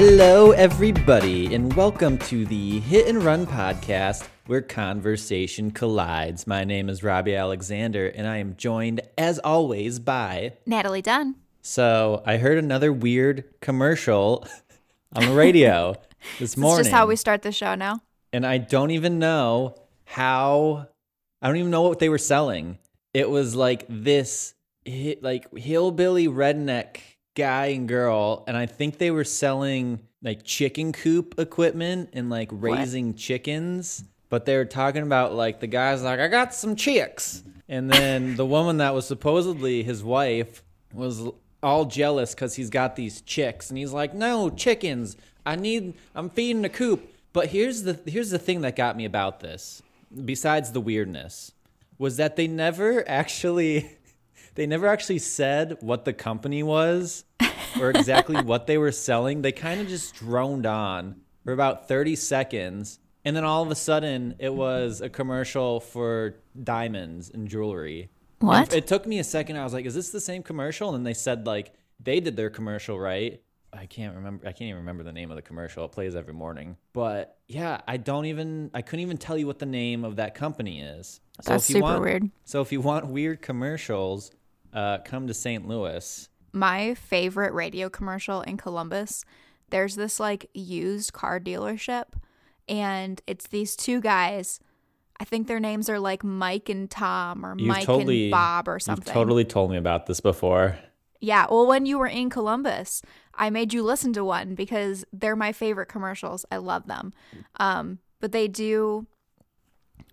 Hello, everybody, and welcome to the Hit and Run podcast where conversation collides. My name is Robbie Alexander, and I am joined, as always, by. Natalie Dunn. So, I heard another weird commercial on the radio this morning. It's just how we start the show now. and I don't even know how. I don't even know what they were selling. It was like this, like hillbilly redneck guy and girl, and I think they were selling like chicken coop equipment and like raising chickens. But they were talking about like the guy's like, I got some chicks, and then the woman that was supposedly his wife was all jealous because he's got these chicks, and he's like, No chickens, I need, I'm feeding the coop. But here's the here's the thing that got me about this, besides the weirdness, was that they never actually they never actually said what the company was or exactly what they were selling. They kind of just droned on for about 30 seconds. And then all of a sudden, it was a commercial for diamonds and jewelry. What? And it took me a second. I was like, is this the same commercial? And then they said, like, they did their commercial right. I can't remember. I can't even remember the name of the commercial. It plays every morning. But yeah, I don't even, I couldn't even tell you what the name of that company is. So That's if you super want, weird. So if you want weird commercials, uh, come to St. Louis. My favorite radio commercial in Columbus, there's this like used car dealership, and it's these two guys. I think their names are like Mike and Tom or You've Mike totally- and Bob or You've something. totally told me about this before. Yeah, well, when you were in Columbus, I made you listen to one because they're my favorite commercials. I love them. Um, but they do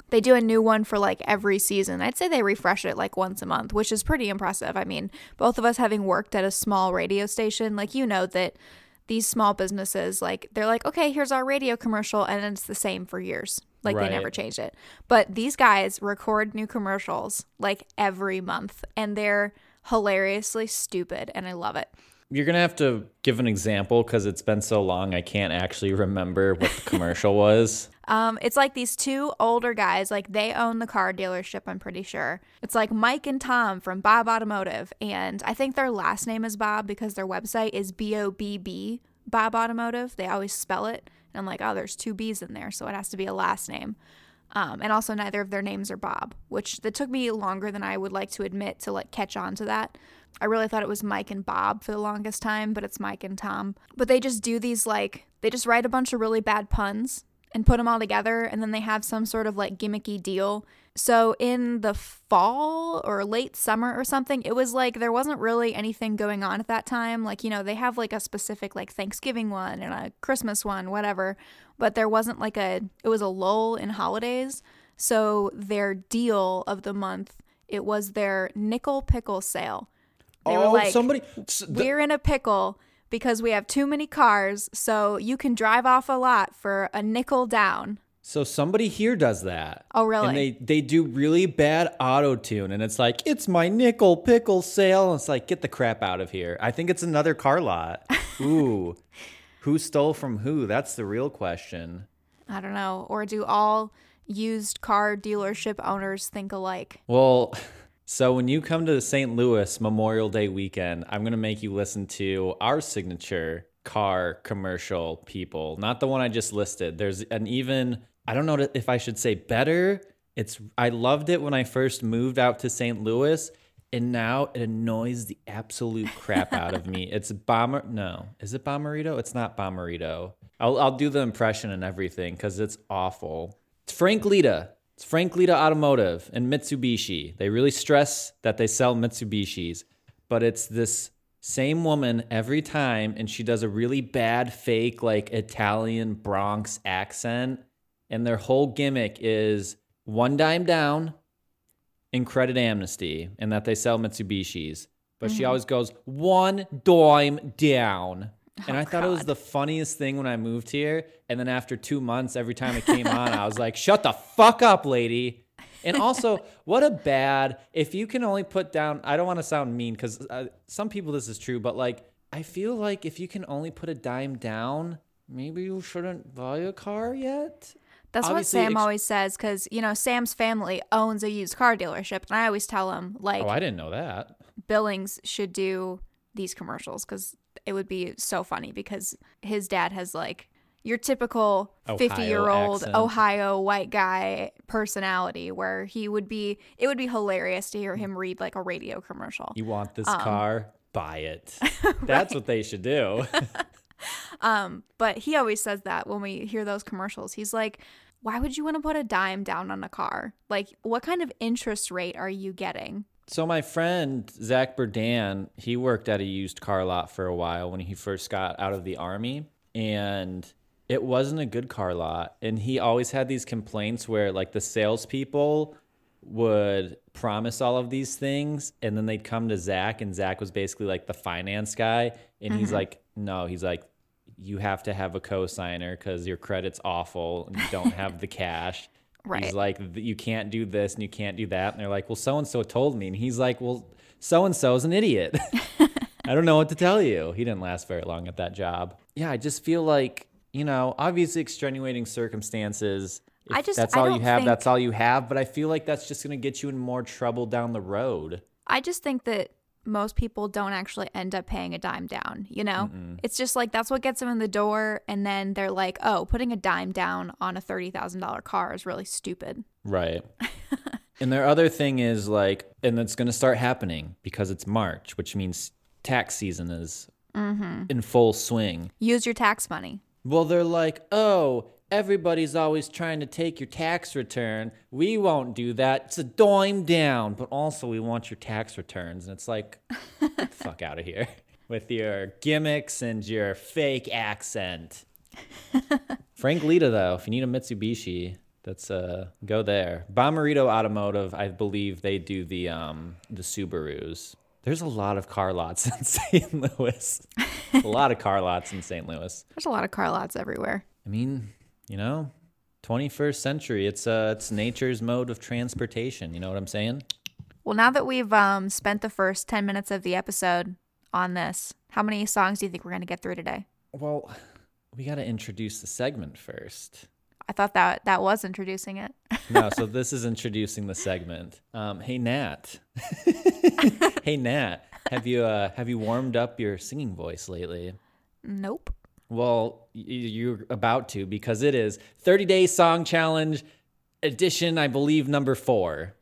they do a new one for like every season. I'd say they refresh it like once a month, which is pretty impressive. I mean, both of us having worked at a small radio station, like you know that these small businesses like they're like, "Okay, here's our radio commercial," and it's the same for years. Like Right. they never changed it. But these guys record new commercials like every month and they're hilariously stupid and I love it. You're gonna have to give an example because it's been so long. I can't actually remember what the commercial was. Um, it's like these two older guys, like they own the car dealership, I'm pretty sure. It's like Mike and Tom from Bob Automotive, and I think their last name is Bob because their website is B O B B Bob Automotive. They always spell it. And I'm like, oh, there's two B's in there, so it has to be a last name. Um, and also neither of their names are Bob, which that took me longer than I would like to admit to like catch on to that. I really thought it was Mike and Bob for the longest time, but it's Mike and Tom. But they just do these like they just write a bunch of really bad puns and put them all together and then they have some sort of like gimmicky deal. So in the fall or late summer or something, it was like there wasn't really anything going on at that time. Like, you know, they have like a specific like Thanksgiving one and a Christmas one, whatever, but there wasn't like a it was a lull in holidays. So their deal of the month, it was their nickel pickle sale. They were oh, like, Oh, somebody. the- we're in a pickle because we have too many cars, so you can drive off a lot for a nickel down. so somebody here does that. Oh, really? And they they do really bad auto tune, and it's like it's my nickel pickle sale. And it's like get the crap out of here. I think it's another car lot. Ooh, who stole from who? That's the real question. I don't know. Or do all used car dealership owners think alike? Well, so when you come to the St. Louis Memorial Day weekend, I'm going to make you listen to our signature car commercial people, not the one I just listed. There's an even, I don't know if I should say better. It's, I loved it when I first moved out to St. Louis. And now it annoys the absolute crap out of me. It's Bomber. No, is it Bommarito? It's not Bommarito. I'll, I'll do the impression and everything because it's awful. It's Frank Leta. It's Frank Leta Automotive and Mitsubishi. They really stress that they sell Mitsubishis, but it's this same woman every time, and she does a really bad fake, like Italian Bronx accent. And their whole gimmick is one dime down in credit amnesty and that they sell Mitsubishis. But she mm-hmm. always goes one dime down. And I thought it was the funniest thing when I moved here. And then after two months, every time it came on, I was like, shut the fuck up, lady. And also, what a bad, if you can only put down, I don't want to sound mean because uh, some people this is true, but like, I feel like if you can only put a dime down, maybe you shouldn't buy a car yet. That's Obviously, what Sam ex- always says because, you know, Sam's family owns a used car dealership. And I always tell him, like, Oh, I didn't know that. Billings should do these commercials because it would be so funny because his dad has like your typical 50 year old. Ohio white guy personality where he would be, it would be hilarious to hear him read like a radio commercial. You want this Um, car? Buy it. That's what they should do. Um, but he always says that when we hear those commercials. He's like, why would you want to put a dime down on a car? Like, what kind of interest rate are you getting? So my friend Zach Burdan, he worked at a used car lot for a while when he first got out of the army, and it wasn't a good car lot. And he always had these complaints where like the salespeople would promise all of these things, and then they'd come to Zach, and Zach was basically like the finance guy, and he's mm-hmm. like, no, he's like, you have to have a co-signer because your credit's awful and you don't have the cash. Right. He's like, you can't do this and you can't do that. And they're like, well, so and so told me. And he's like, well, so and so's an idiot. I don't know what to tell you. He didn't last very long at that job. Yeah, I just feel like, you know, obviously extenuating circumstances. If I just- that's I all you have, think- that's all you have. But I feel like that's just going to get you in more trouble down the road. I just think that most people don't actually end up paying a dime down, you know? It's just like that's what gets them in the door. And then they're like, oh, putting a dime down on a $30,000 car is really stupid. Right. and their other thing is like, and it's going to start happening because it's March, which means tax season is Mm-hmm. in full swing. Use your tax money. Well, they're like, oh, everybody's always trying to take your tax return. We won't do that. It's a dime down, but also we want your tax returns. And it's like, fuck out of here with your gimmicks and your fake accent. Frank Leta, though, if you need a Mitsubishi, that's uh go there. Bommarito Automotive, I believe they do the um the Subarus. There's a lot of car lots in St. Louis. a lot of car lots in St. Louis. There's a lot of car lots everywhere. I mean, you know, 21st century. It's uh, it's nature's mode of transportation. You know what I'm saying? Well, now that we've um, spent the first 10 minutes of the episode on this, how many songs do you think we're going to get through today? Well, we got to introduce the segment first. I thought that that was introducing it. No, so this is introducing the segment. Um, hey Nat. hey Nat, have you uh, have you warmed up your singing voice lately? nope. Well, you're about to because it is 30 day song challenge edition, I believe, number four.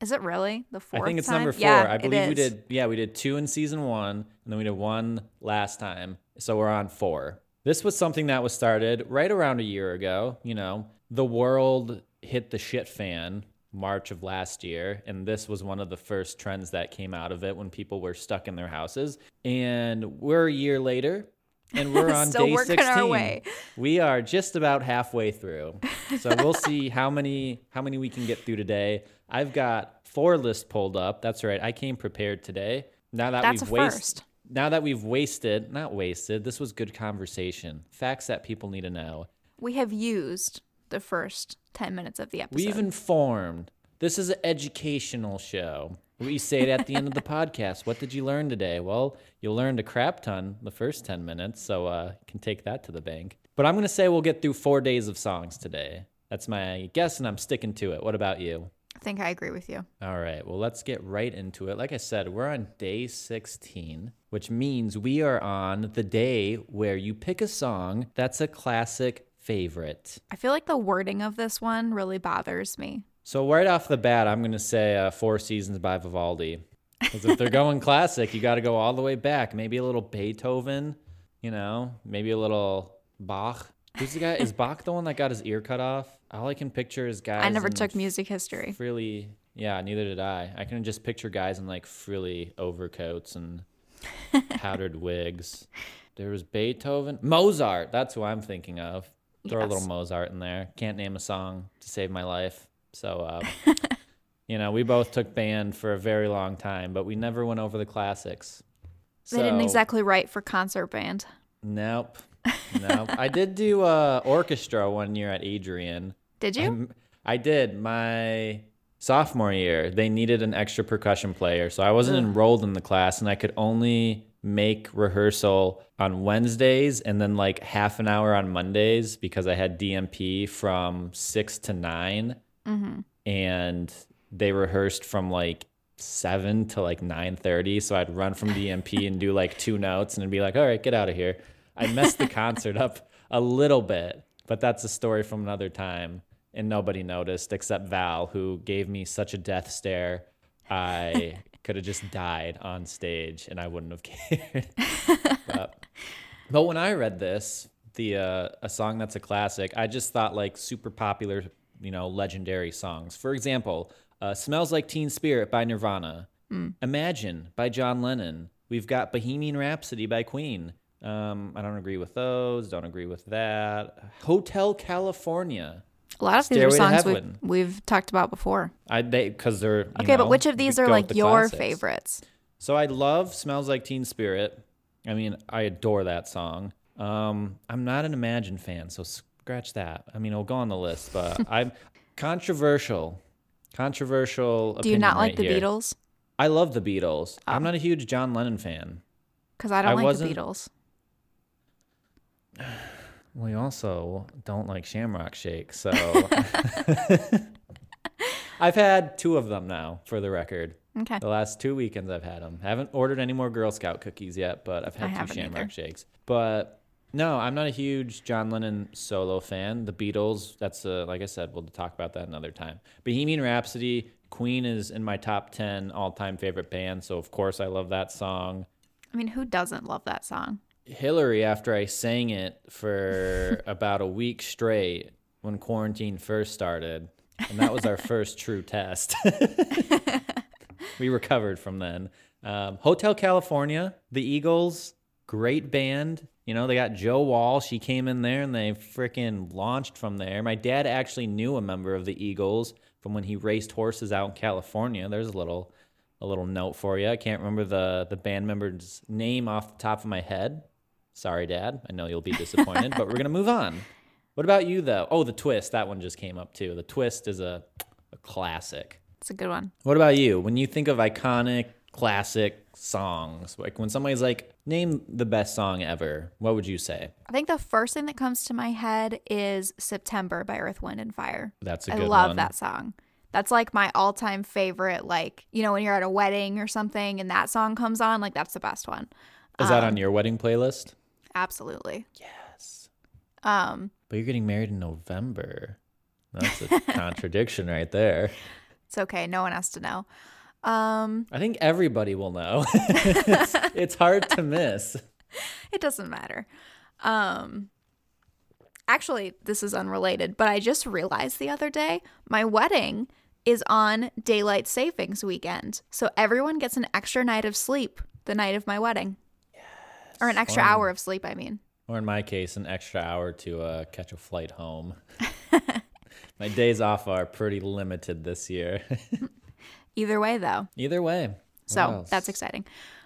Is it really the fourth? I think it's time? number four. Yeah, I believe we did. Yeah, we did two in season one, and then we did one last time. So we're on four. This was something that was started right around a year ago. You know, the world hit the shit fan March of last year, and this was one of the first trends that came out of it when people were stuck in their houses. And we're a year later. And we're on day 16. our way. We are just about halfway through. So we'll see how many how many we can get through today. I've got four lists pulled up. That's right. I came prepared today. Now that That's we've wasted now that we've wasted, not wasted, this was good conversation. Facts that people need to know. We have used the first 10 minutes of the episode. We've informed. This is an educational show. We say it at the end of the podcast. What did you learn today? Well, you learned a crap ton the first 10 minutes, so uh, you can take that to the bank. But I'm going to say we'll get through four days of songs today. That's my guess, and I'm sticking to it. What about you? I think I agree with you. All right, well, let's get right into it. Like I said, we're on day 16, which means we are on the day where you pick a song that's a classic favorite. I feel like the wording of this one really bothers me. So right off the bat, I'm gonna say uh, Four Seasons by Vivaldi, because if they're going classic, you got to go all the way back. Maybe a little Beethoven, you know, maybe a little Bach. Who's the guy? Is Bach the one that got his ear cut off? All I can picture is guys. I never in took music history. Frilly, yeah, neither did I. I can just picture guys in like frilly overcoats and powdered wigs. There was Beethoven, Mozart. That's who I'm thinking of. Throw a little Mozart in there. Can't name a song to save my life. So, uh, you know, we both took band for a very long time, but we never went over the classics. They didn't exactly write for concert band. Nope. Nope. I did do uh, orchestra one year at Adrian. Did you? I'm- I did. My sophomore year, they needed an extra percussion player. So I wasn't enrolled in the class and I could only make rehearsal on Wednesdays and then like half an hour on Mondays because I had DMP from 6 to 9 and they rehearsed from like seven to like nine thirty. So I'd run from DMP and do like two notes and be like, all right, get out of here. I messed the concert up a little bit, but that's a story from another time. And nobody noticed except Val, who gave me such a death stare. I could have just died on stage and I wouldn't have cared. but, but when I read this, the uh, a song that's a classic, I just thought like super popular, you know, legendary songs. For example, uh, "Smells Like Teen Spirit" by Nirvana, "Imagine" by John Lennon. We've got "Bohemian Rhapsody" by Queen. Um, I don't agree with those. Don't agree with that. "Hotel California." A lot of these are songs we've, we've talked about before. I they because they're Okay, but which of these are like the your classics. favorites? So I love "Smells Like Teen Spirit." I mean, I adore that song. Um, I'm not an Imagine fan, so scratch that. I mean, it'll go on the list, but I'm controversial. Controversial. Do you not like right the here. Beatles? I love the Beatles. Oh. I'm not a huge John Lennon fan. Because I don't I like wasn't- the Beatles. We also don't like Shamrock Shake, so I've had two of them now, for the record. Okay. The last two weekends I've had them. I Haven't ordered any more Girl Scout cookies yet, but I've I had two Shamrock either. Shakes. But no, I'm not a huge John Lennon solo fan. The Beatles, that's a, like I said, we'll talk about that another time. Bohemian Rhapsody, Queen is in my top 10 all time favorite band, so of course I love that song. I mean, who doesn't love that song? Hillary, after I sang it for about a week straight when quarantine first started, and that was our first true test. we recovered from then. Um, Hotel California, the Eagles, great band. You know, they got Joe Wall. She came in there and they freaking launched from there. My dad actually knew a member of the Eagles from when he raced horses out in California. There's a little a little note for you. I can't remember the the band member's name off the top of my head. Sorry, Dad. I know you'll be disappointed, but we're gonna move on. What about you, though? Oh, the twist. That one just came up too. The twist is a, a classic. It's a good one. What about you? When you think of iconic, classic songs, like when somebody's like, name the best song ever, what would you say? I think the first thing that comes to my head is September by Earth, Wind, and Fire. That's a I love one. that song. That's like my all time favorite. Like, you know, when you're at a wedding or something and that song comes on, like, that's the best one. Is that on your wedding playlist? Absolutely. Yes. Um, But you're getting married in November. That's a contradiction right there. it's okay. No one has to know. Um, I think everybody will know. it's, it's hard to miss. it doesn't matter. Um, actually, this is unrelated, but I just realized the other day my wedding is on daylight savings weekend. So everyone gets an extra night of sleep the night of my wedding. Yes. or an extra fun. hour of sleep, I mean. Or in my case, an extra hour to uh, catch a flight home. my days off are pretty limited this year. Either way, though. Either way. So that's exciting.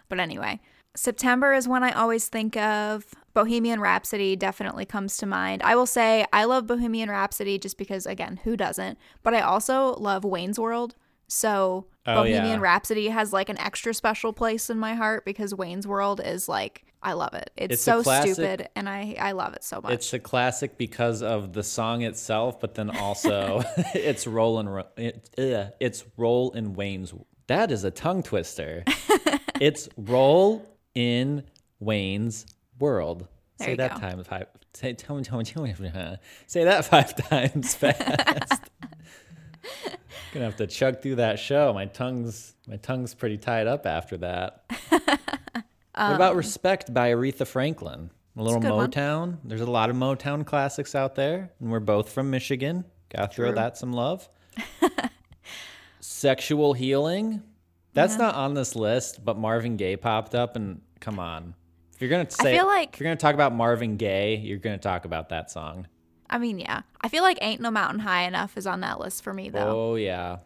But anyway, September is when I always think of Bohemian Rhapsody, definitely comes to mind. I will say I love Bohemian Rhapsody just because, again, who doesn't? But I also love Wayne's World. So Oh, Bohemian yeah. Rhapsody has like an extra special place in my heart because Wayne's World is like, I love it. It's, It's so classic- stupid and I, I love it so much. It's a classic because of the song itself, but then also it's roll and it, uh, it's roll in Wayne's. That is a tongue twister. it's roll in Wayne's world. There say that go. time five. Say tell me, tell me, tell me. Say that five times fast. Gonna have to chug through that show. My tongue's my tongue's pretty tied up after that. What about "Respect" by Aretha Franklin? A little Um, good one. Motown. There's a lot of Motown classics out there, and we're both from Michigan. Gotta throw True. that some love. Sexual healing. That's not on this list, but Marvin Gaye popped up, and come on, if you're gonna say, feel like- if you're gonna talk about Marvin Gaye, you're gonna talk about that song. I mean, yeah. I feel like Ain't No Mountain High Enough is on that list for me, though. Oh yeah,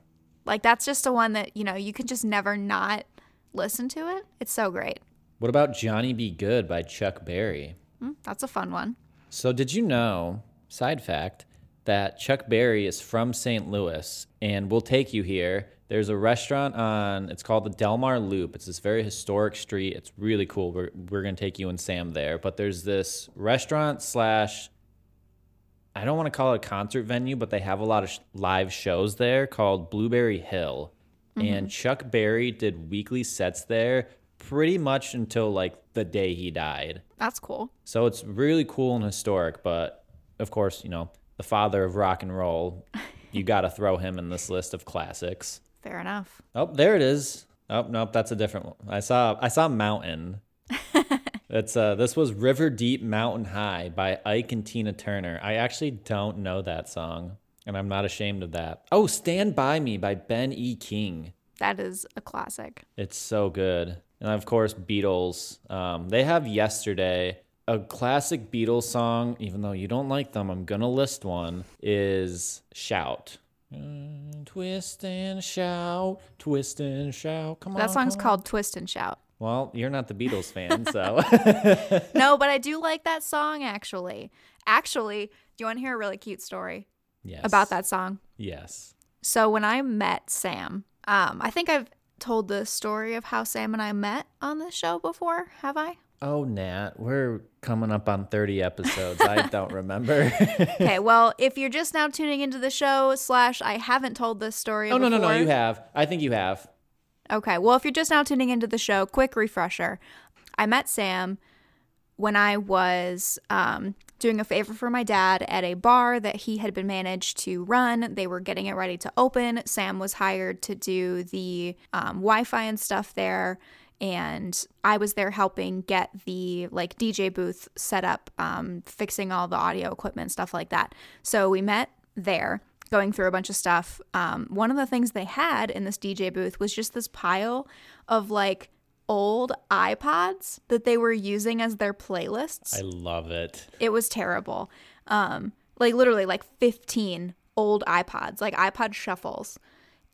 Like, that's just a one that, you know, you can just never not listen to it. It's so great. What about Johnny B. Goode by Chuck Berry? Mm, That's a fun one. So, did you know, side fact, that Chuck Berry is from St. Louis and we'll take you here. There's a restaurant on, it's called the Delmar Loop. It's this very historic street. It's really cool. We're, we're going to take you and Sam there. But there's this restaurant slash, I don't want to call it a concert venue, but they have a lot of sh- live shows there called Blueberry Hill. And Chuck Berry did weekly sets there pretty much until like the day he died. That's cool. So it's really cool and historic, but of course, you know, the father of rock and roll, you got to throw him in this list of classics. Fair enough. Oh, there it is. Oh, nope, that's a different one. I saw I saw Mountain. It's uh this was River Deep Mountain High by Ike and Tina Turner. I actually don't know that song, and I'm not ashamed of that. Oh, Stand By Me by Ben E. King. That is a classic. It's so good. And of course, Beatles. Um, they have Yesterday. A classic Beatles song, even though you don't like them, I'm gonna list one, is Shout. Mm, twist and shout, twist and shout. Come on. That song's called Twist and Shout. Well, you're not the Beatles fan, so. No, but I do like that song actually. Actually, do you want to hear a really cute story yes. about that song? Yes. So when I met Sam, um, I think I've told the story of how Sam and I met on this show before. Have I? Oh, Nat, we're coming up on 30 episodes. I don't remember. Okay, well, if you're just now tuning into the show, slash, I haven't told this story. oh, no, no, no, you have. I think you have. Okay, well, if you're just now tuning into the show, quick refresher. I met Sam when I was um, doing a favor for my dad at a bar that he had been managed to run. They were getting it ready to open. Sam was hired to do the um, Wi Fi and stuff there. And I was there helping get the like DJ booth set up, um, fixing all the audio equipment, stuff like that. So we met there going through a bunch of stuff. Um, one of the things they had in this DJ booth was just this pile of like old iPods that they were using as their playlists. I love it. it was terrible. Um, like literally like 15 old iPods, like iPod shuffles.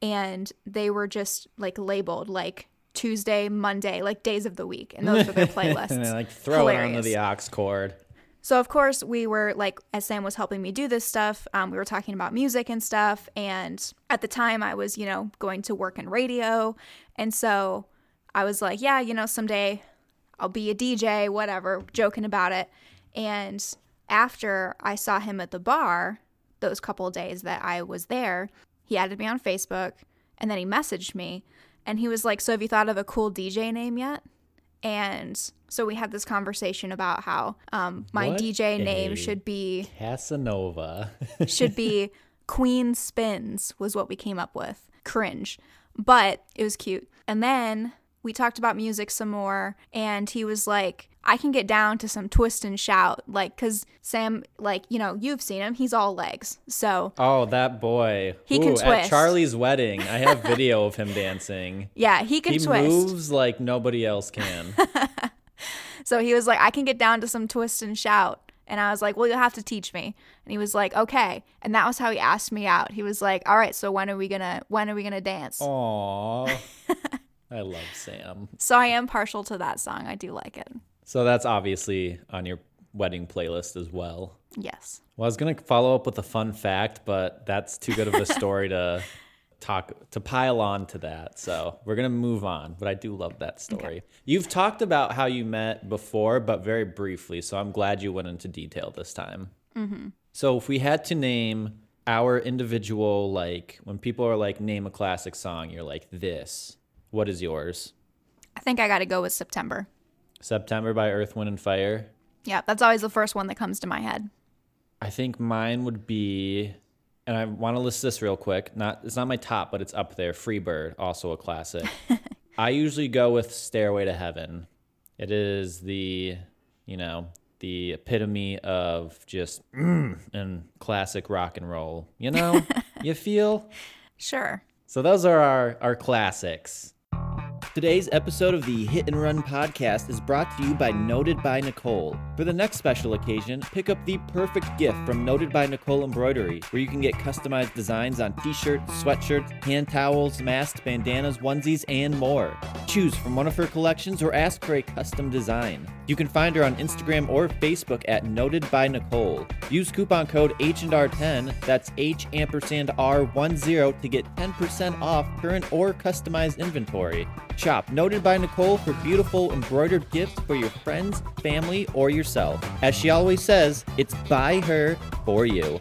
And they were just like labeled like Tuesday, Monday, like days of the week. And those were their playlists. and like, throw it onto the aux cord. So of course we were like, as Sam was helping me do this stuff, um, we were talking about music and stuff. And at the time, I was, you know, going to work in radio, and so I was like, yeah, you know, someday I'll be a DJ, whatever, joking about it. And after I saw him at the bar, those couple of days that I was there, he added me on Facebook, and then he messaged me, and he was like, "So have you thought of a cool DJ name yet?" And so we had this conversation about how um, my What DJ name should be Casanova. should be Queen Spins was what we came up with. Cringe, but it was cute. And then we talked about music some more, and he was like, "I can get down to some twist and shout, like, cause Sam, like, you know, you've seen him, he's all legs, so." oh, that boy. He can Ooh, At twist. Charlie's wedding, I have video of him dancing. Yeah, he can He twist. moves like nobody else can. So he was like, I can get down to some twist and shout. And I was like, Well, you'll have to teach me. And he was like, Okay. And that was how he asked me out. He was like, All right, so when are we gonna when are we gonna dance? Aww. I love Sam. So I am partial to that song. I do like it. So that's obviously on your wedding playlist as well. Yes. Well, I was gonna follow up with a fun fact, but that's too good of a story to talk to pile on to that. So we're gonna move on. But I do love that story. You've talked about how you met before, but very briefly. So I'm glad you went into detail this time. Mm-hmm. So if we had to name our individual, like when people are like, name a classic song, you're like this. What is yours? I think I gotta go with September. September by Earth, Wind, and Fire. Yeah, that's always the first one that comes to my head. I think mine would be, and I want to list this real quick. Not it's not my top, but it's up there. Freebird, also a classic. I usually go with Stairway to Heaven. It is the, you know, the epitome of just mm, and classic rock and roll. You know, you feel. Sure. So those are our our classics. Today's episode of the Hit and Run podcast is brought to you by Noted by Nicole. For the next special occasion, pick up the perfect gift from Noted by Nicole Embroidery, where you can get customized designs on t-shirts, sweatshirts, hand towels, masks, bandanas, onesies, and more. Choose from one of her collections or ask for a custom design. You can find her on Instagram or Facebook at Noted by Nicole. Use coupon code H&R10, that's H ampersand R10 to get 10% off current or customized inventory. Shop Noted by Nicole for beautiful embroidered gifts for your friends, family, or yourself. As she always says, it's by her for you.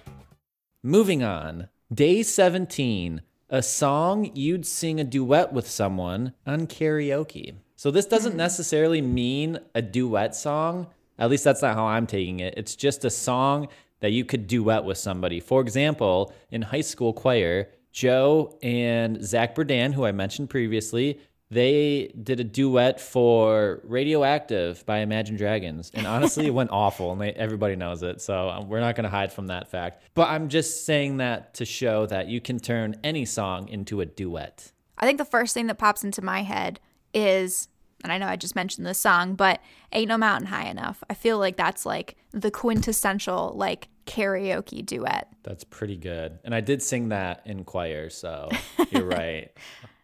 Moving on. Day 17. a song you'd sing a duet with someone on karaoke. So this doesn't mm-hmm. necessarily mean a duet song. At least that's not how I'm taking it. It's just a song that you could duet with somebody. For example, in high school choir, Joe and Zach Burdan, who I mentioned previously, they did a duet for Radioactive by Imagine Dragons. And honestly, it went awful, and they, everybody knows it. So um, we're not going to hide from that fact. But I'm just saying that to show that you can turn any song into a duet. I think the first thing that pops into my head is, and I know I just mentioned this song, but Ain't No Mountain High Enough. I feel like that's like the quintessential like karaoke duet. That's pretty good. And I did sing that in choir, so you're right.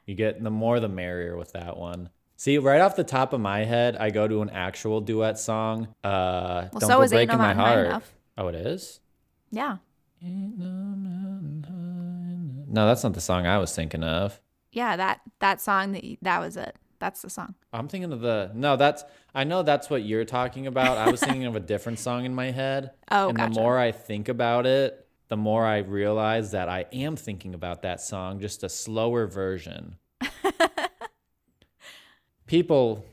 You get the more the merrier with that one. See, right off the top of my head, I go to an actual duet song. Uh, Well, Don't so Go is Breaking No My Heart. Enough. Oh, it is? Yeah. No, that's not the song I was thinking of. Yeah, that that song that that was it. That's the song. I'm thinking of the no. That's I know that's what you're talking about. I was thinking of a different song in my head. Oh, and gotcha. the more I think about it, the more I realize that I am thinking about that song, just a slower version. People,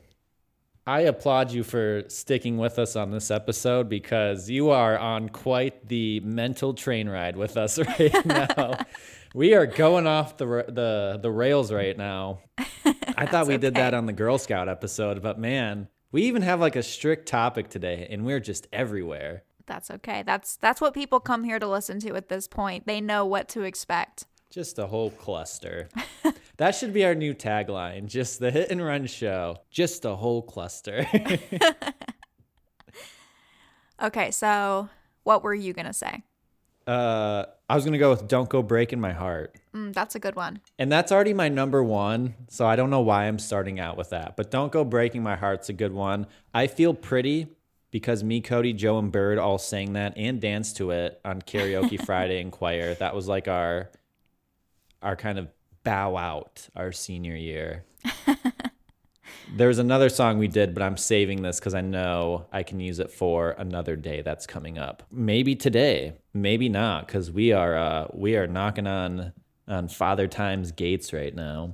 I applaud you for sticking with us on this episode because you are on quite the mental train ride with us right now. we are going off the the the rails right now. I thought we did that on the Girl Scout episode, but man, we even have like a strict topic today, and we're just everywhere. That's okay. That's that's what people come here to listen to at this point. They know what to expect. Just a whole cluster. that should be our new tagline. Just the hit and run show. Just a whole cluster. Okay, so what were you gonna say? uh, I was gonna go with "Don't Go Breaking My Heart," Mm, that's a good one. and that's already my number one. So I don't know why I'm starting out with that. But "Don't Go Breaking My Heart's a good one. I feel pretty because me, Cody, Joe, and Bird all sang that and danced to it on Karaoke Friday in Choir. That was like our our kind of bow out our senior year. There's another song we did, but I'm saving this because I know I can use it for another day that's coming up. Maybe today, maybe not, because we are uh, we are knocking on on Father Time's gates right now.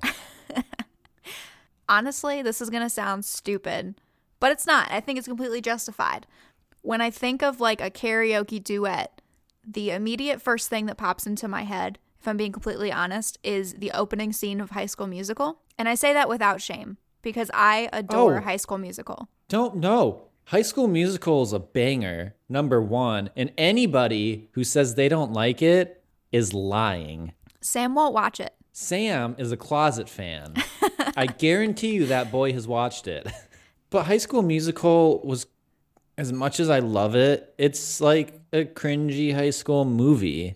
Honestly, this is going to sound stupid, but it's not. I think it's completely justified. When I think of like a karaoke duet, the immediate first thing that pops into my head, if I'm being completely honest, is the opening scene of High School Musical. And I say that without shame because I adore Oh. High School Musical. Don't know. High School Musical is a banger, number one, and anybody who says they don't like it is lying. Sam won't watch it. Sam is a closet fan. I guarantee you that boy has watched it. But High School Musical was, as much as I love it, it's like a cringy high school movie.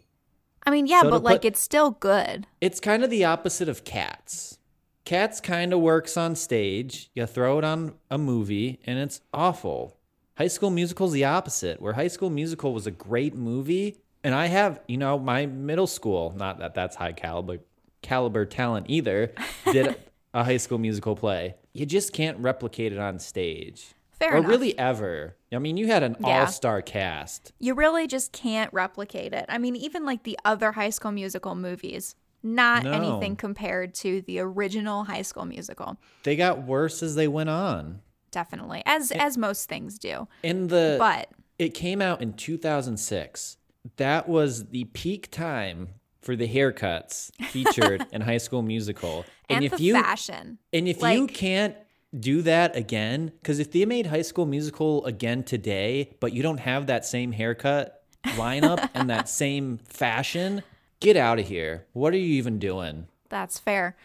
I mean, yeah, So but like put- it's still good. It's kind of the opposite of Cats. Cats kind of works on stage. You throw it on a movie and it's awful. High School Musical's the opposite, where High School Musical was a great movie. And I have, you know, my middle school, not that that's high caliber caliber talent either, did a High School Musical play. You just can't replicate it on stage. Fair or enough. really ever. I mean, you had an Yeah. all-star cast. You really just can't replicate it. I mean, even like the other High School Musical movies, not No. anything compared to the original High School Musical. They got worse as they went on. Definitely, as as most things do. In the But It came out in 2006. That was the peak time for the haircuts featured in High School Musical. and, if the you fashion. and if you can't do that again, because if they made High School Musical again today, but you don't have that same haircut lineup and that same fashion, get out of here. What are you even doing? That's fair.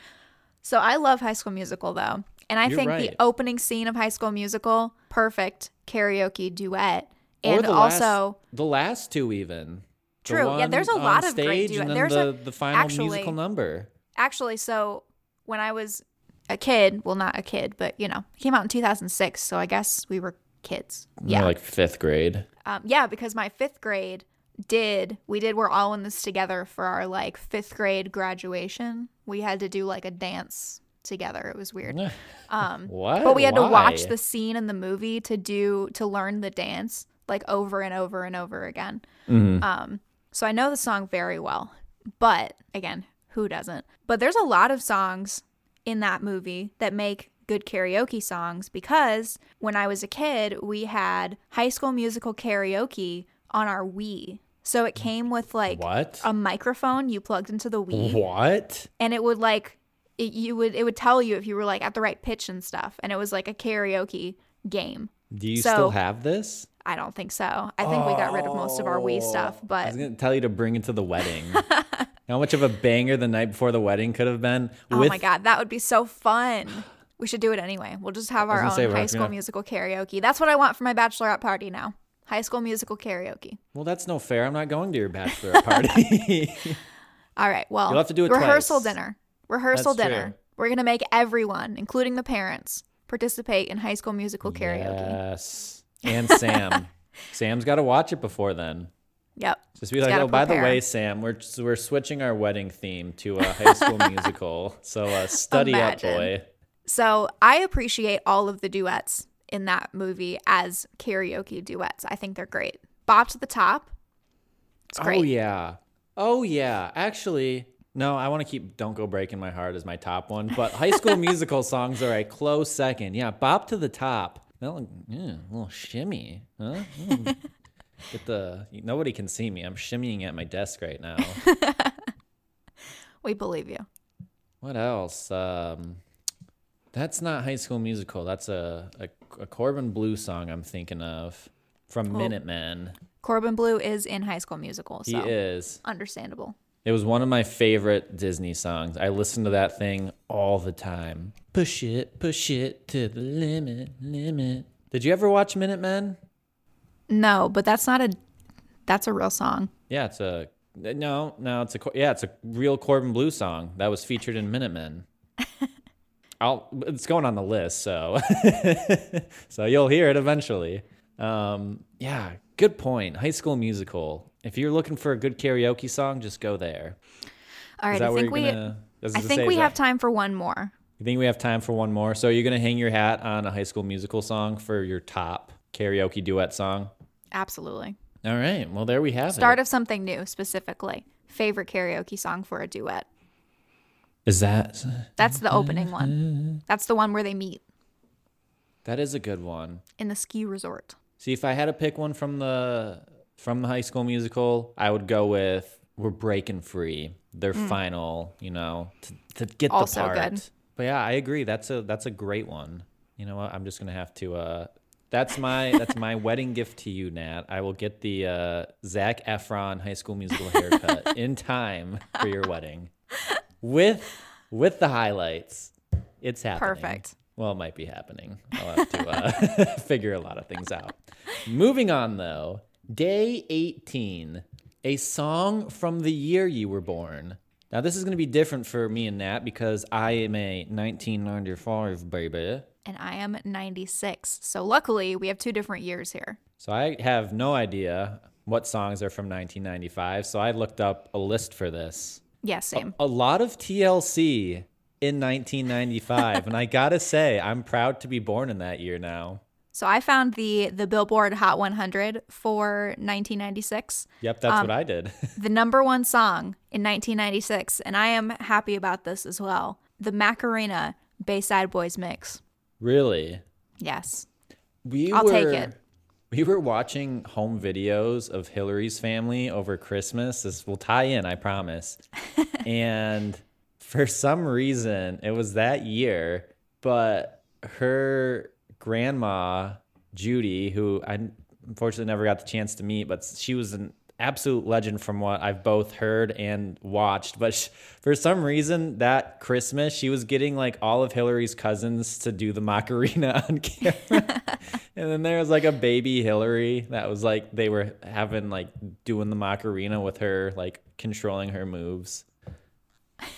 So I love High School Musical though. And I You're think right. the opening scene of High School Musical, perfect karaoke duet. And the also last, the last two even. The True. Yeah, there's a lot of great stage duet- And then there's the, a- the final actually- musical number. actually so when I was a kid, well not a kid, but you know, it came out in 2006, so I guess we were kids. Yeah, like fifth grade. Um, yeah, because my fifth grade did we did we're all in this together for our like fifth grade graduation. We had to do like a dance together. It was weird. Um, What? but we had to watch the scene in the movie to do to learn the dance like over and over and over again. Mhm. Um, so I know the song very well, but again, Who doesn't? But there's a lot of songs in that movie that make good karaoke songs because when I was a kid, we had High School Musical karaoke on our Wii. So it came with like What? a microphone you plugged into the Wii What? and it would like it, you would it would tell you if you were like at the right pitch and stuff and it was like a karaoke game. Do you So- still have this? I don't think so. I think we got rid of most of our Wii oh. stuff, but I but was gonna tell you to bring it to the wedding. How much of a banger the night before the wedding could have been? oh my god, that would be so fun. We should do it anyway. We'll just have our own say, we're high gonna- school musical karaoke. That's what I want for my bachelorette party now. High school musical karaoke. Well, that's no fair. I'm not going to your bachelorette party. All right. Well, You'll have to do it rehearsal twice. dinner. Rehearsal That's dinner. true. We're gonna make everyone, including the parents, participate in high school musical karaoke. yes. And Sam. Sam's got to watch it before then. Yep. Just be He's like, oh, by the way, Sam, we're we're switching our wedding theme to a high school musical. So uh, study Imagine. up, boy. So I appreciate all of the duets in that movie as karaoke duets. I think they're great. Bop to the top. It's great. Oh yeah. Oh yeah. Actually, no, I want to keep "Don't Go Breaking My Heart" as my top one, but High School Musical songs are a close second. Yeah, "Bop to the Top." That, yeah, a little shimmy, huh? Mm. Get the nobody can see me. I'm shimmying at my desk right now. We believe you. What else? Um, that's not High School Musical. That's a, a a Corbin Bleu song I'm thinking of from Minutemen. Corbin Bleu is in High School Musical, He so is. understandable. It was one of my favorite Disney songs. I listened to that thing all the time. Push it, push it to the limit, limit. Did you ever watch Minutemen? No, but that's not a that's a real song. Yeah, it's a no, no, it's a yeah, it's a real Corbin Bleu song that was featured in Minutemen. I'll it's going on the list, so so you'll hear it eventually. Um, yeah, good point. High School Musical. If you're looking for a good karaoke song, just go there. All right, that I think we gonna? I think we is have that- time for one more. You think we have time for one more? So you're gonna hang your hat on a High School Musical song for your top karaoke duet song? Absolutely. All right. Well, there we have Start it. Start of something new specifically. Favorite karaoke song for a duet. Is that That's the opening one. That's the one where they meet that is a good one? in the ski resort. See, if I had to pick one from the from the High School Musical, I would go with "We're Breaking Free." Their final, you know, to, to get Mm. Also the part. good. But yeah, I agree. That's a that's a great one. You know what? I'm just gonna have to. uh That's my that's my wedding gift to you, Nat. I will get the uh, Zac Efron High School Musical haircut in time for your wedding, with with the highlights. It's happening. Perfect. Well, it might be happening. I'll have to uh, figure a lot of things out. Moving on, though, day 18, a song from the year you were born. Now, this is going to be different for me and Nat because I am a 1995 baby. And I am 96. So luckily, we have two different years here. So I have no idea what songs are from 1995. So I looked up a list for this. Yeah, same. A lot of TLC in 1995. and I got to say, I'm proud to be born in that year now. So I found the the Billboard Hot 100 for 1996. Yep, that's what um, I did. The number one song in 1996, and I am happy about this as well. The Macarena Bayside Boys mix. really? Yes. We I'll were, take it. We were watching home videos of Hillary's family over Christmas. This will tie in, I promise. and for some reason, it was that year, but her grandma, Judy, who I unfortunately never got the chance to meet, but she was an absolute legend from what I've both heard and watched. But sh- for some reason, that Christmas, she was getting like all of Hillary's cousins to do the Macarena on camera. and then there was like a baby Hillary that was like, they were having like doing the Macarena with her, like controlling her moves.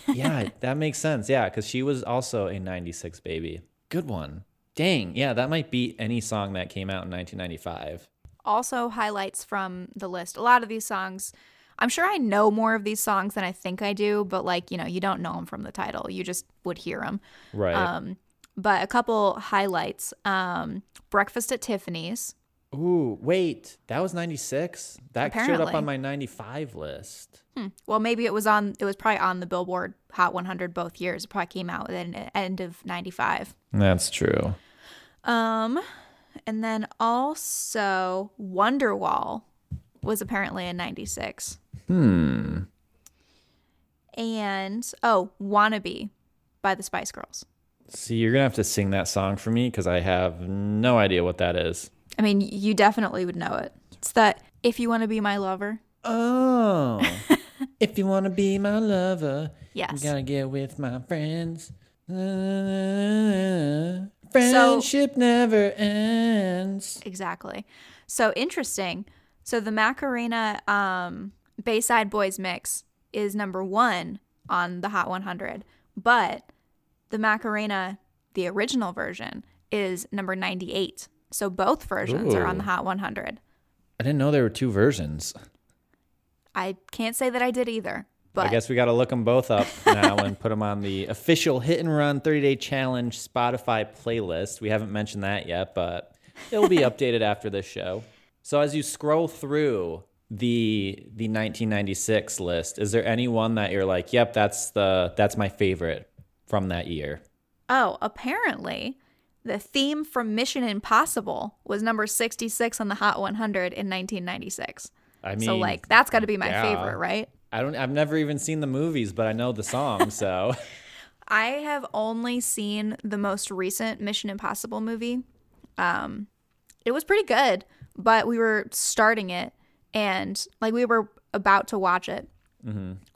yeah, that makes sense. Yeah, because she was also a 96 baby. Good one. Dang. Yeah, that might beat any song that came out in 1995. Also, highlights from the list. A lot of these songs, I'm sure I know more of these songs than I think I do, but like, you know, you don't know them from the title. You just would hear them. Right. Um, but a couple highlights um, Breakfast at Tiffany's, Ooh, wait, that was 96? That showed up on my 95 list. Well, maybe it was on. It was probably on the Billboard Hot 100 both years. It probably came out at the end of '95. That's true. Um, and then also Wonderwall was apparently in '96. Hmm. And oh, Wannabe by the Spice Girls. See, you're going to have to sing that song for me because I have no idea what that is. I mean, you definitely would know it. It's that if you want to be my lover. Oh. if you want to be my lover, Yes. you got to get with my friends. Friendship never ends. Exactly. So interesting. So the Macarena um, Bayside Boys mix is number one on the Hot 100, but the Macarena, the original version, is number 98. So both versions are on the Hot 100. I didn't know there were two versions. I can't say that I did either, but I guess we got to look them both up now and put them on the official Hit and Run 30 Day Challenge Spotify playlist. We haven't mentioned that yet, but it'll be updated after this show. So as you scroll through the the 1996 list, is there any one that you're like, "Yep, that's the that's my favorite from that year"? oh, apparently the theme from Mission Impossible was number 66 on the Hot 100 in 1996. I mean, so like that's got to be my yeah. favorite, right? I don't I've never even seen the movies, but I know the song, so I have only seen the most recent Mission Impossible movie. Um, it was pretty good, but we were starting it and like we were about to watch it,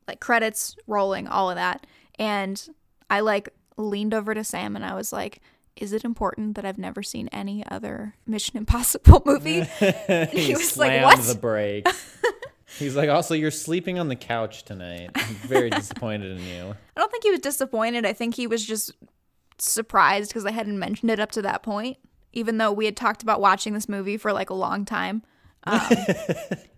like credits rolling, all of that, and I like leaned over to Sam and I was like. Is it important that I've never seen any other Mission Impossible movie? he, was like, "What?" the brakes. He's like, also, you're sleeping on the couch tonight. I'm very disappointed in you. I don't think he was disappointed. I think he was just surprised because I hadn't mentioned it up to that point, even though we had talked about watching this movie for like a long time. Um,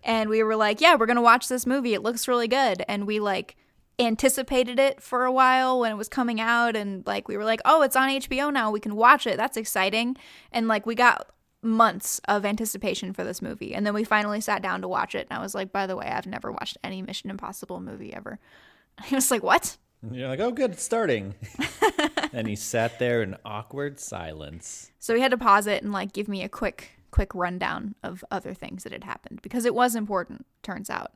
and we were like, yeah, we're going to watch this movie. It looks really good. And we like anticipated it for a while when it was coming out. And like, we were like, oh, it's on HBO now. We can watch it. That's exciting. And like, we got months of anticipation for this movie. And then we finally sat down to watch it. And I was like, by the way, I've never watched any Mission Impossible movie ever. He was like, what? And you're like, oh, good, it's starting. and he sat there in awkward silence. So he had to pause it and like give me a quick quick rundown of other things that had happened because it was important, turns out,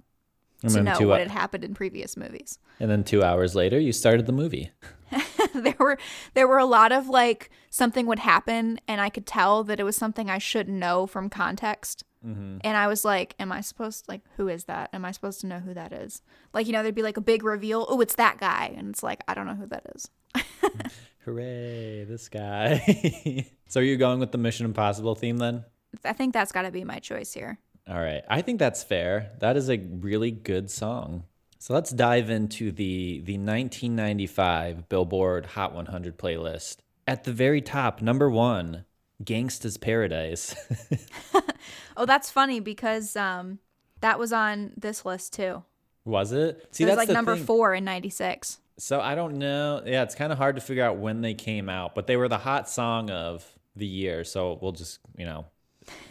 to know what had happened in previous movies. and then two hours later, you started the movie. there were there were a lot of like something would happen and I could tell that it was something I should know from context. Mm-hmm. And I was like, am I supposed like who is that? Am I supposed to know who that is? Like, you know, there'd be like a big reveal, oh, it's that guy. And it's like, I don't know who that is. Hooray, this guy. so are you going with the Mission Impossible theme then? I think that's gotta be my choice here. All right. I think that's fair. That is a really good song. So let's dive into the the 1995 Billboard Hot 100 playlist. At the very top, number 1, Gangsta's Paradise. Oh, that's funny because um that was on this list too. was it? See, it was that's like number thing. four in 96 So I don't know. Yeah, it's kind of hard to figure out when they came out, but they were the hot song of the year. So we'll just, you know,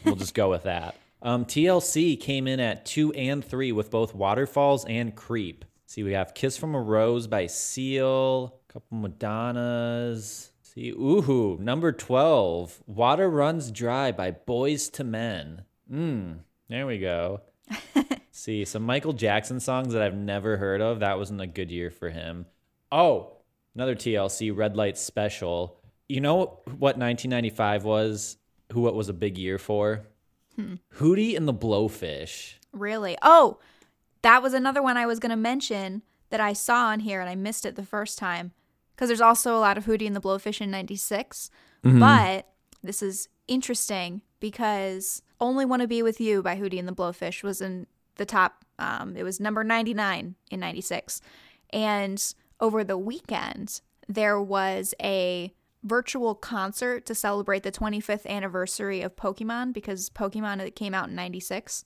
we'll just go with that. Um, TLC came in at two and three with both Waterfalls and Creep. See, we have Kiss from a Rose by Seal, a couple Madonnas. See, ooh, number 12, Water Runs Dry by Boyz II Men. Mmm, there we go. See, some Michael Jackson songs that I've never heard of. That wasn't a good year for him. Oh, another TLC Red Light Special. You know what 1995 was? Who what was a big year for? Hootie and the Blowfish. really? Oh that was another one i was going to mention that i saw on here and i missed it the first time because there's also a lot of hootie and the blowfish in 96 but this is interesting because only want to be with you by hootie and the blowfish was in the top um, it was number 99 in 96 and over the weekend there was a virtual concert to celebrate the 25th anniversary of Pokemon because Pokemon it came out in 96.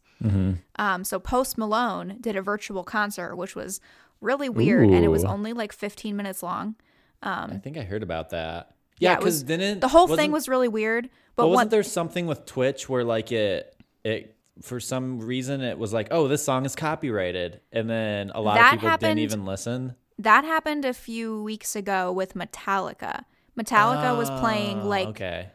Um, so Post Malone did a virtual concert, which was really weird, and it was only like 15 minutes long. Um, I think I heard about that. Yeah, because didn't the whole thing was really weird. But But wasn't there something with Twitch where like it it for some reason it was like, oh, this song is copyrighted, and then a lot of people happened- didn't even listen. that happened a few weeks ago with Metallica. Metallica was playing Ah, like okay,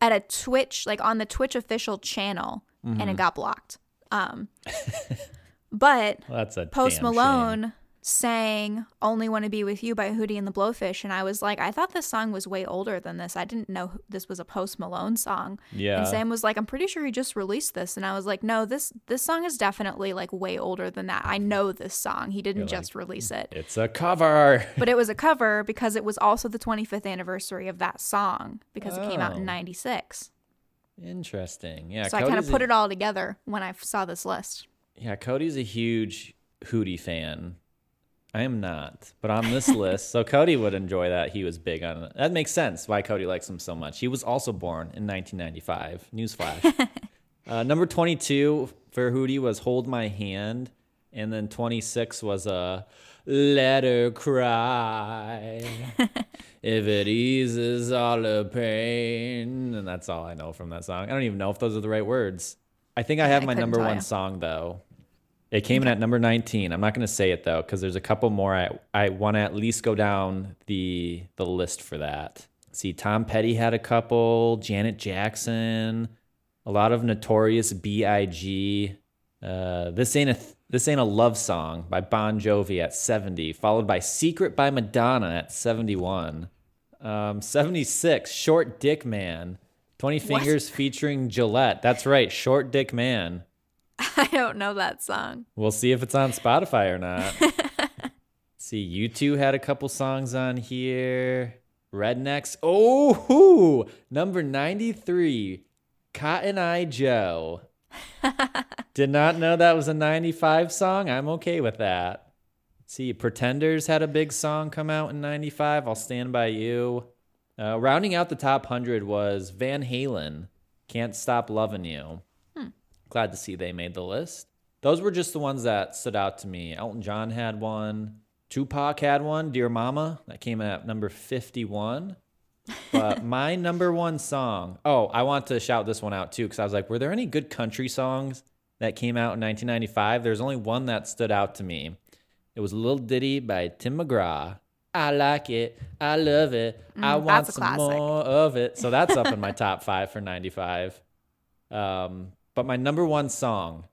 at a Twitch, like on the Twitch official channel, and Mm-hmm. it got blocked. Um, but well, that's a Post Malone shame. Sang Only Want to Be With You by Hootie and the Blowfish. And I was like, I thought this song was way older than this. I didn't know this was a Post Malone song. Yeah. And Sam was like, I'm pretty sure he just released this. And I was like, no, this this song is definitely like way older than that. I know this song. He didn't just release it. It's a cover. But it was a cover because it was also the 25th anniversary of that song because it came out in Oh. 96. Interesting. Yeah. So I kind of put a, it all together when I saw this list. Yeah, Cody's a huge Hootie fan. I am not, but on this list, so Cody would enjoy that. He was big on it. That makes sense why Cody likes him so much. He was also born in 1995. Newsflash. uh, number 22 for Hootie was "Hold My Hand," and then 26 was a uh, "Let Her Cry." if it eases all the pain, and that's all I know from that song. I don't even know if those are the right words. I think I have I my number one you. song though. It came in at number 19. I'm not going to say it though because there's a couple more I I want to at least go down the the list for that. See, Tom Petty had a couple, Janet Jackson, a lot of Notorious B.I.G. Uh, this ain't a this ain't a love song by Bon Jovi at 70, followed by Secret by Madonna at 71. Um, 76, Short Dick Man. 20 Fingers featuring Gillette. That's right, Short Dick Man. I don't know that song. We'll see if it's on Spotify or not. see, U2 had a couple songs on here. Rednex. Oh, number 93, Cotton Eye Joe. Did not know that was a 95 song. I'm okay with that. See, Pretenders had a big song come out in 95. I'll stand by you. Uh, rounding out the top 100 was Van Halen, Can't Stop Loving You. Glad to see they made the list. Those were just the ones that stood out to me. Elton John had one. Tupac had one, Dear Mama, that came at number 51. But my number one song, oh, I want to shout this one out too, because I was like, were there any good country songs that came out in 1995? There's only one that stood out to me. It was Little Ditty by Tim McGraw. I like it. I love it. I want Mm, that's a some classic. more of it. So that's up in my top five for 95. Um, but my number one song,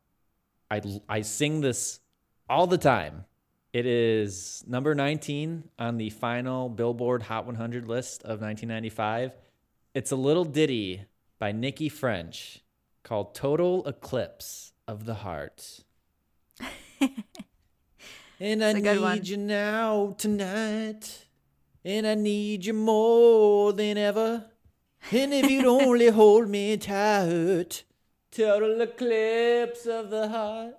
I, I sing this all the time. It is number 19 on the final Billboard Hot 100 list of 1995. It's a little ditty by Nikki French called Total Eclipse of the Heart. and I It's a good need one. you now tonight. And I need you more than ever. And if you'd only hold me tight. Total eclipse of the heart.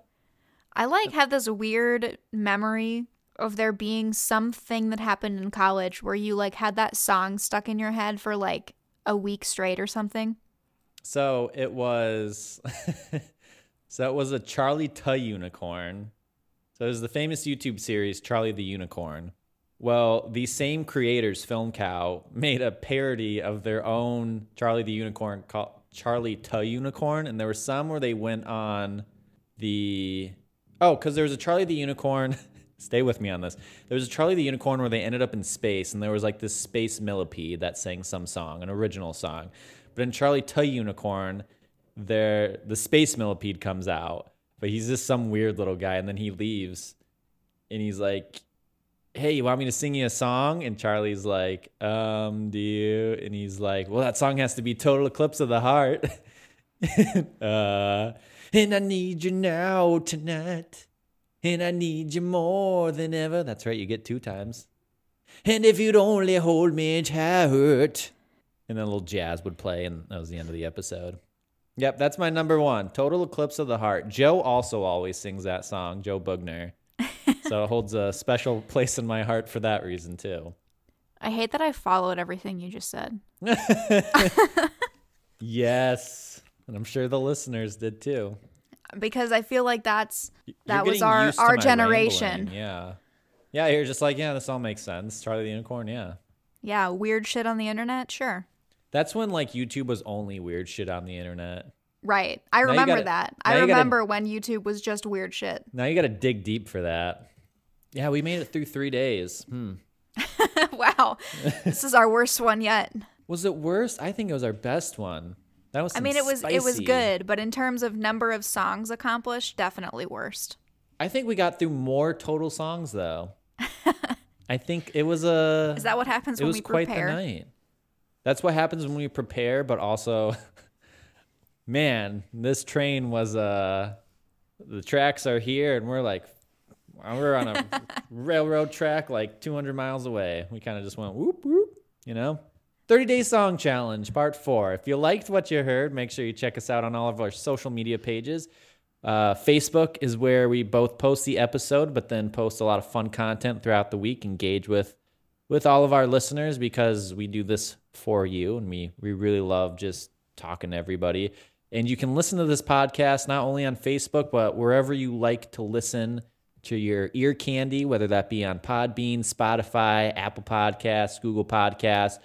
I like have this weird memory of there being something that happened in college where you like had that song stuck in your head for like a week straight or something. So it was, so it was a Charlie Tuh unicorn. So it was the famous YouTube series Charlie the Unicorn. Well, these same creators, Film Cow, made a parody of their own Charlie the Unicorn called Charlie Tuh Unicorn, and there were some where they went on the oh, because there was a Charlie the Unicorn. Stay with me on this. There was a Charlie the Unicorn where they ended up in space, and there was like this space millipede that sang some song, an original song. But in Charlie Tuh Unicorn, there the space millipede comes out, but he's just some weird little guy, and then he leaves, and he's like, "Hey, you want me to sing you a song?" And Charlie's like, "Um, do you?" And he's like, "Well, that song has to be Total Eclipse of the Heart." uh, and I need you now tonight, and I need you more than ever. That's right, you get two times. And if you'd only hold me tight. And then a little jazz would play, and that was the end of the episode. Yep, that's my number one. Total Eclipse of the Heart. Joe also always sings that song, Joe Bugner. So it holds a special place in my heart for that reason, too. I hate that I followed everything you just said. Yes. And I'm sure the listeners did too. Because I feel like that's that was our our generation. rambling, Yeah. Yeah, you're just like, yeah, this all makes sense. Charlie the Unicorn, yeah. Yeah, weird shit on the internet, sure. That's when like YouTube was only weird shit on the internet. Right. I you remember gotta- that. I you gotta- remember when YouTube was just weird shit. Now you got to dig deep for that. Yeah, we made it through three days. Hmm. wow. this is our worst one yet. Was it worse? I think it was our best one. That was. I mean, it was it was good, but in terms of number of songs accomplished, definitely worst. I think we got through more total songs though. I think it was a. Is that what happens it when was we quite the night. That's what happens when we prepare, but also, man, this train was uh, the tracks are here, and we're like, we're on a railroad track like 200 miles away. We kind of just went whoop whoop, you know. 30 Day Song Challenge, Part 4. If you liked what you heard, make sure you check us out on all of our social media pages. Uh, Facebook is where we both post the episode, but then post a lot of fun content throughout the week. Engage with with all of our listeners because we do this for you, and we we really love just talking to everybody. And you can listen to this podcast not only on Facebook, but wherever you like to listen to your ear candy, whether that be on Podbean, Spotify, Apple Podcasts, Google Podcasts.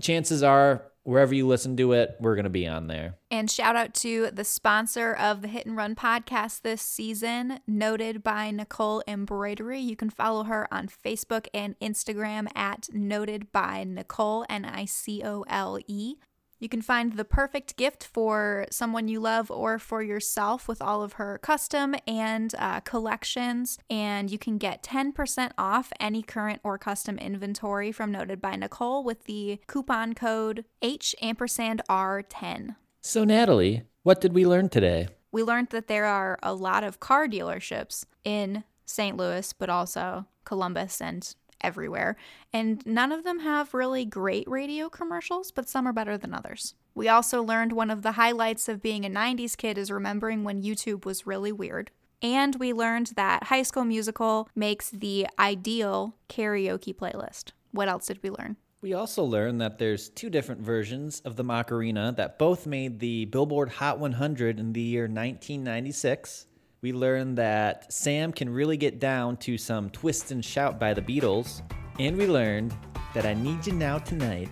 Chances are, wherever you listen to it, we're going to be on there. And shout out to the sponsor of the Hit and Run podcast this season, noted by Nicole Embroidery. You can follow her on Facebook and Instagram at noted by Nicole, N I C O L E. You can find the perfect gift for someone you love or for yourself with all of her custom and uh, collections. And you can get 10% off any current or custom inventory from Noted by Nicole with the coupon code H ampersand R10. So, Natalie, what did we learn today? We learned that there are a lot of car dealerships in St. Louis, but also Columbus and everywhere. And none of them have really great radio commercials, but some are better than others. We also learned one of the highlights of being a 90s kid is remembering when YouTube was really weird. And we learned that High School Musical makes the ideal karaoke playlist. What else did we learn? We also learned that there's two different versions of the Macarena that both made the Billboard Hot 100 in the year 1996. We learned that Sam can really get down to some twist and shout by the Beatles. And we learned that I need you now tonight,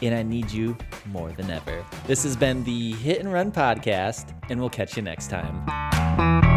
and I need you more than ever. This has been the Hit and Run podcast, and we'll catch you next time.